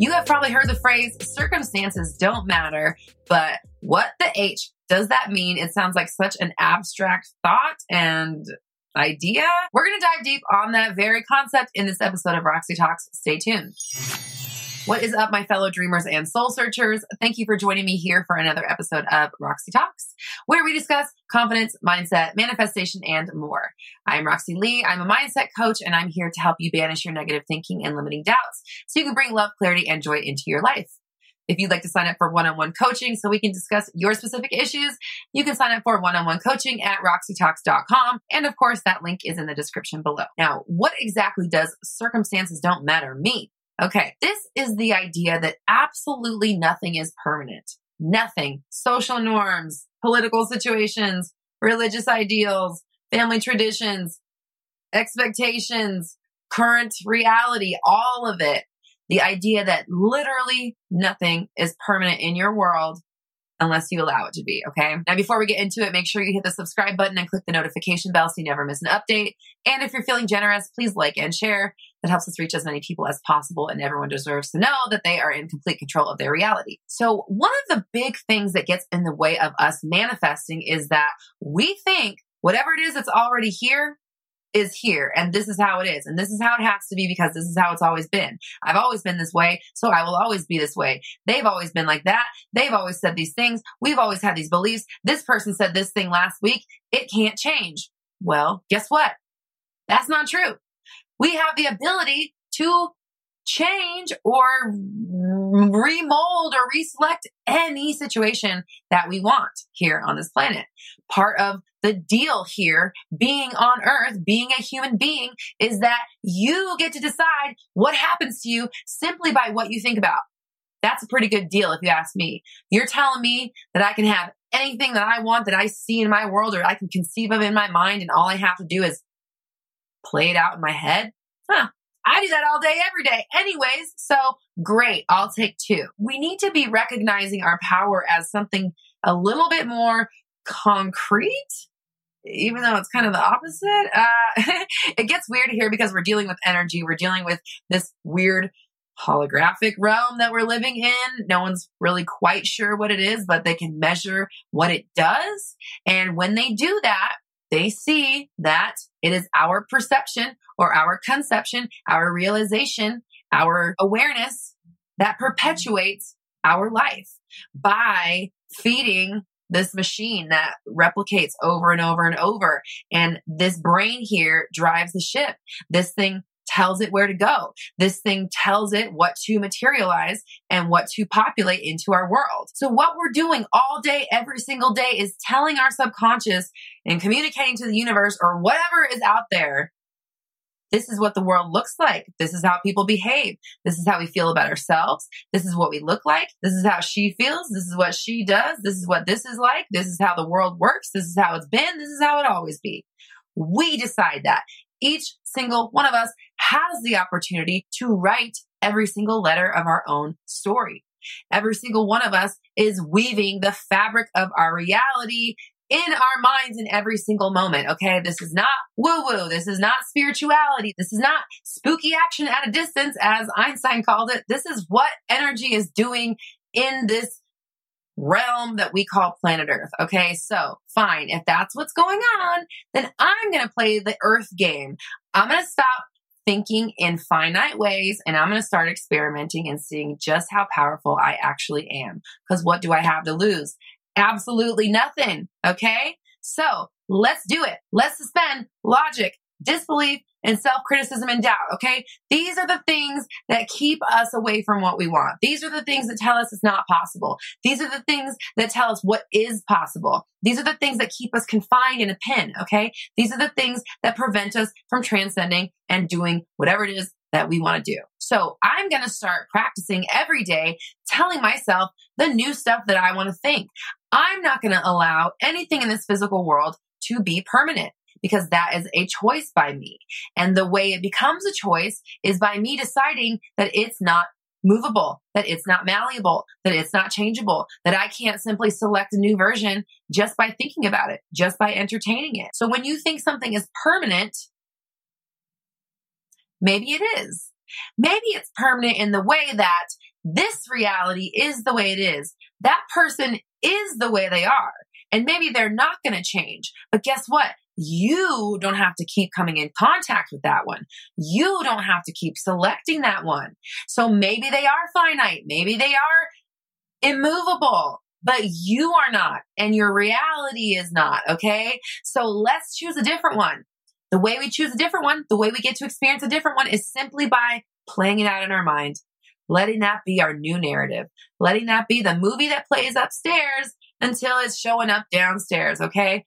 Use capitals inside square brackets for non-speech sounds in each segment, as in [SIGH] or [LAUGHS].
You have probably heard the phrase circumstances don't matter, but what the H does that mean? It sounds like such an abstract thought and idea. We're going to dive deep on that very concept in this episode of Roxy Talks. Stay tuned. What is up, my fellow dreamers and soul searchers? Thank you for joining me here for another episode of Roxy Talks, where we discuss confidence, mindset, manifestation, and more. I'm Roxy Lee. I'm a mindset coach, and I'm here to help you banish your negative thinking and limiting doubts so you can bring love, clarity, and joy into your life. If you'd like to sign up for one-on-one coaching so we can discuss your specific issues, you can sign up for one-on-one coaching at roxytalks.com. And of course, that link is in the description below. Now, what exactly does circumstances don't matter mean? Okay, this is the idea that absolutely nothing is permanent. Nothing. Social norms, political situations, religious ideals, family traditions, expectations, current reality, all of it the idea that literally nothing is permanent in your world unless you allow it to be. Okay. Now, before we get into it, make sure you hit the subscribe button and click the notification bell so you never miss an update. And if you're feeling generous, please like and share. That helps us reach as many people as possible. And everyone deserves to know that they are in complete control of their reality. So one of the big things that gets in the way of us manifesting is that we think whatever it is that's already here is here and this is how it is and this is how it has to be because this is how it's always been. I've always been this way, so I will always be this way. They've always been like that. They've always said these things. We've always had these beliefs. This person said this thing last week. It can't change. Well, guess what? That's not true. We have the ability to change or remold or reselect any situation that we want here on this planet. Part of the deal here, being on earth, being a human being, is that you get to decide what happens to you simply by what you think about. That's a pretty good deal if you ask me. You're telling me that I can have anything that I want that I see in my world or I can conceive of in my mind and all I have to do is play it out in my head? Huh. I do that all day, every day. Anyways, so great. I'll take two. We need to be recognizing our power as something a little bit more concrete even though it's kind of the opposite. Uh, [LAUGHS] it gets weird here because we're dealing with energy. We're dealing with this weird holographic realm that we're living in. No one's really quite sure what it is, but they can measure what it does. And when they do that, they see that it is our perception or our conception, our realization, our awareness that perpetuates our life by feeding this machine that replicates over and over and over. And this brain here drives the ship. This thing tells it where to go. This thing tells it what to materialize and what to populate into our world. So what we're doing all day, every single day is telling our subconscious and communicating to the universe or whatever is out there this is what the world looks like. This is how people behave. This is how we feel about ourselves. This is what we look like. This is how she feels. This is what she does. This is what this is like. This is how the world works. This is how it's been. This is how it always be. We decide that. Each single one of us has the opportunity to write every single letter of our own story. Every single one of us is weaving the fabric of our reality in our minds in every single moment. Okay. This is not woo woo. This is not spirituality. This is not spooky action at a distance, as Einstein called it. This is what energy is doing in this realm that we call planet Earth. Okay. So fine. If that's what's going on, then I'm going to play the Earth game. I'm going to stop thinking in finite ways and I'm going to start experimenting and seeing just how powerful I actually am. Because what do I have to lose? Absolutely nothing. Okay. So let's do it. Let's suspend logic, disbelief, and self criticism and doubt. Okay. These are the things that keep us away from what we want. These are the things that tell us it's not possible. These are the things that tell us what is possible. These are the things that keep us confined in a pen. Okay. These are the things that prevent us from transcending and doing whatever it is that we want to do. So I'm going to start practicing every day, telling myself the new stuff that I want to think. I'm not going to allow anything in this physical world to be permanent because that is a choice by me. And the way it becomes a choice is by me deciding that it's not movable, that it's not malleable, that it's not changeable, that I can't simply select a new version just by thinking about it, just by entertaining it. So when you think something is permanent, maybe it is. Maybe it's permanent in the way that this reality is the way it is. That person is the way they are. And maybe they're not going to change. But guess what? You don't have to keep coming in contact with that one. You don't have to keep selecting that one. So maybe they are finite. Maybe they are immovable, but you are not and your reality is not. Okay. So let's choose a different one. The way we choose a different one, the way we get to experience a different one is simply by playing it out in our mind, letting that be our new narrative, letting that be the movie that plays upstairs until it's showing up downstairs. Okay.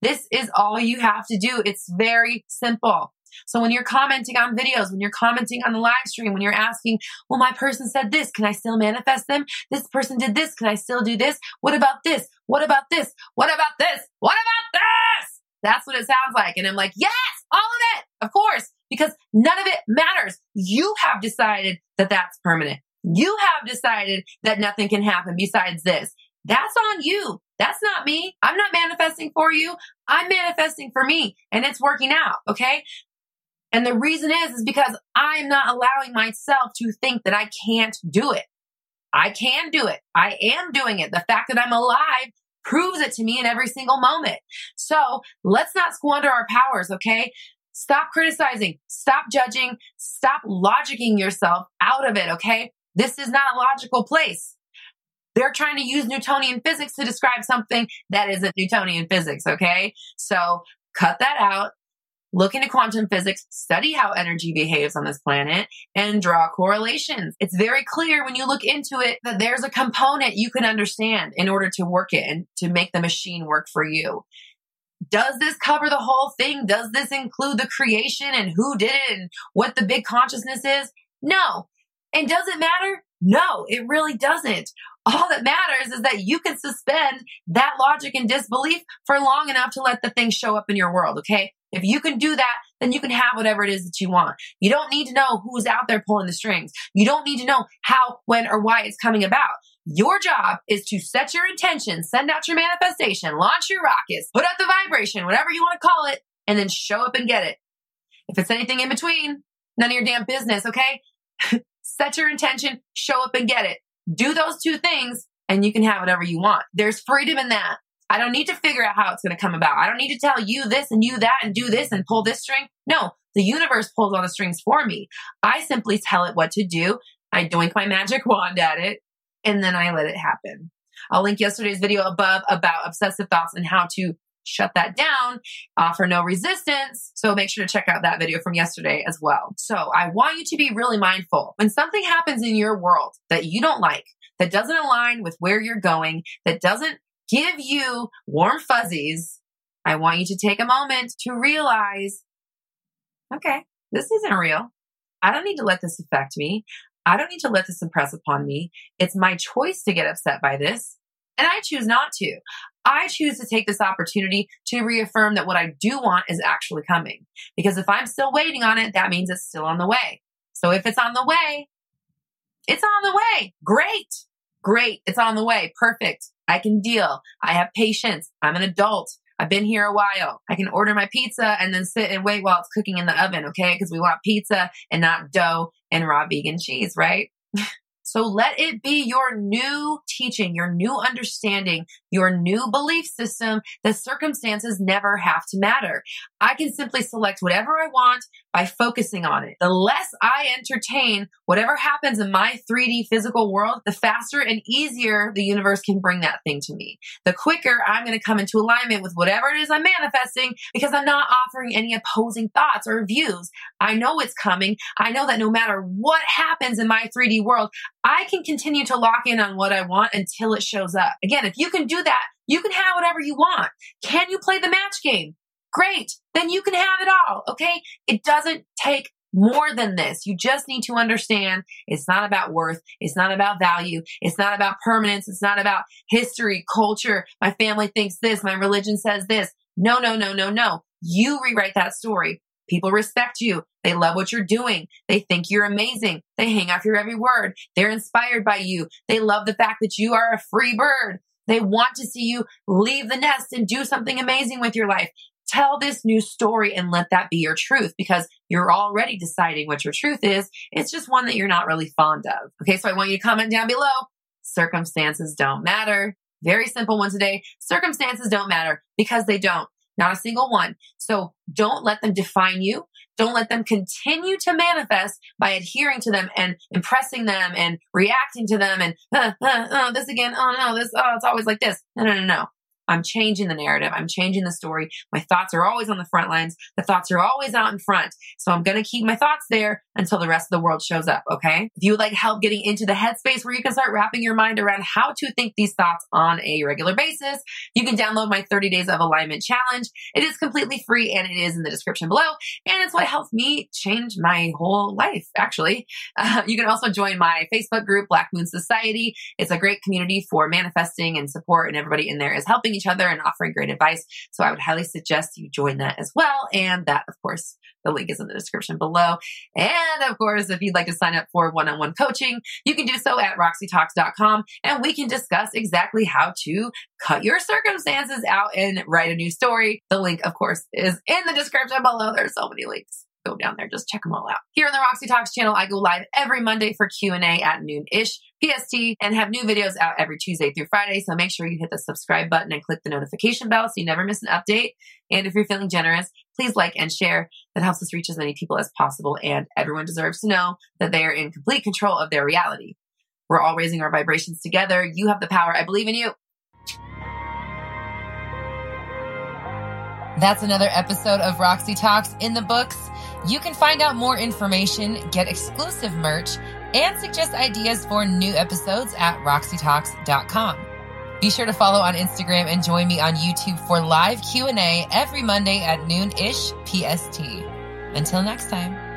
This is all you have to do. It's very simple. So when you're commenting on videos, when you're commenting on the live stream, when you're asking, well, my person said this, can I still manifest them? This person did this, can I still do this? What about this? What about this? What about this? What about this? That's what it sounds like. And I'm like, yes, all of it, of course, because none of it matters. You have decided that that's permanent. You have decided that nothing can happen besides this. That's on you. That's not me. I'm not manifesting for you. I'm manifesting for me and it's working out. Okay. And the reason is, is because I'm not allowing myself to think that I can't do it. I can do it. I am doing it. The fact that I'm alive proves it to me in every single moment. So let's not squander our powers. Okay. Stop criticizing. Stop judging. Stop logicking yourself out of it. Okay. This is not a logical place. They're trying to use Newtonian physics to describe something that isn't Newtonian physics. Okay. So cut that out. Look into quantum physics, study how energy behaves on this planet, and draw correlations. It's very clear when you look into it that there's a component you can understand in order to work it and to make the machine work for you. Does this cover the whole thing? Does this include the creation and who did it and what the big consciousness is? No. And does it matter? No, it really doesn't. All that matters is that you can suspend that logic and disbelief for long enough to let the thing show up in your world, okay? If you can do that, then you can have whatever it is that you want. You don't need to know who's out there pulling the strings. You don't need to know how, when, or why it's coming about. Your job is to set your intention, send out your manifestation, launch your rockets, put out the vibration, whatever you want to call it, and then show up and get it. If it's anything in between, none of your damn business, okay? [LAUGHS] set your intention, show up and get it. Do those two things and you can have whatever you want. There's freedom in that. I don't need to figure out how it's going to come about. I don't need to tell you this and you that and do this and pull this string. No, the universe pulls all the strings for me. I simply tell it what to do. I doink my magic wand at it and then I let it happen. I'll link yesterday's video above about obsessive thoughts and how to shut that down, offer no resistance. So make sure to check out that video from yesterday as well. So I want you to be really mindful. When something happens in your world that you don't like, that doesn't align with where you're going, that doesn't give you warm fuzzies, I want you to take a moment to realize, okay, this isn't real. I don't need to let this affect me. I don't need to let this impress upon me. It's my choice to get upset by this. And I choose not to. I choose to take this opportunity to reaffirm that what I do want is actually coming. Because if I'm still waiting on it, that means it's still on the way. So if it's on the way, it's on the way. Great. Great. It's on the way. Perfect. I can deal. I have patience. I'm an adult. I've been here a while. I can order my pizza and then sit and wait while it's cooking in the oven, okay? Because we want pizza and not dough and raw vegan cheese, right? [LAUGHS] So let it be your new teaching, your new understanding, your new belief system that circumstances never have to matter. I can simply select whatever I want by focusing on it. The less I entertain whatever happens in my 3D physical world, the faster and easier the universe can bring that thing to me. The quicker I'm going to come into alignment with whatever it is I'm manifesting because I'm not offering any opposing thoughts or views. I know it's coming. I know that no matter what happens in my 3D world, I can continue to lock in on what I want until it shows up. Again, if you can do that, you can have whatever you want. Can you play the match game? Great. Then you can have it all. Okay. It doesn't take more than this. You just need to understand it's not about worth. It's not about value. It's not about permanence. It's not about history, culture. My family thinks this. My religion says this. No, no, no, no, no. You rewrite that story. People respect you. They love what you're doing. They think you're amazing. They hang off your every word. They're inspired by you. They love the fact that you are a free bird. They want to see you leave the nest and do something amazing with your life. Tell this new story and let that be your truth because you're already deciding what your truth is. It's just one that you're not really fond of. Okay. So I want you to comment down below. Circumstances don't matter. Very simple one today. Circumstances don't matter because they don't. Not a single one. So don't let them define you. Don't let them continue to manifest by adhering to them and impressing them and reacting to them and uh, uh, uh, this again. Oh no, this oh it's always like this. No, no, no, no. I'm changing the narrative. I'm changing the story. My thoughts are always on the front lines. The thoughts are always out in front. So I'm going to keep my thoughts there until the rest of the world shows up. Okay. If you would like help getting into the headspace where you can start wrapping your mind around how to think these thoughts on a regular basis, you can download my 30 days of alignment challenge. It is completely free and it is in the description below. And it's what helped me change my whole life, actually. Uh, you can also join my Facebook group, Black Moon Society. It's a great community for manifesting and support and everybody in there is helping each other and offering great advice. So I would highly suggest you join that as well. And that, of course, the link is in the description below. And of course, if you'd like to sign up for one on one coaching, you can do so at roxytalks.com and we can discuss exactly how to cut your circumstances out and write a new story. The link, of course, is in the description below. There's so many links go down there. Just check them all out. Here on the Roxy Talks channel, I go live every Monday for Q&A at noon-ish PST and have new videos out every Tuesday through Friday. So make sure you hit the subscribe button and click the notification bell so you never miss an update. And if you're feeling generous, please like and share. That helps us reach as many people as possible. And everyone deserves to know that they are in complete control of their reality. We're all raising our vibrations together. You have the power. I believe in you. That's another episode of Roxy Talks in the books. You can find out more information, get exclusive merch, and suggest ideas for new episodes at roxytalks.com. Be sure to follow on Instagram and join me on YouTube for live Q&A every Monday at noon-ish PST. Until next time.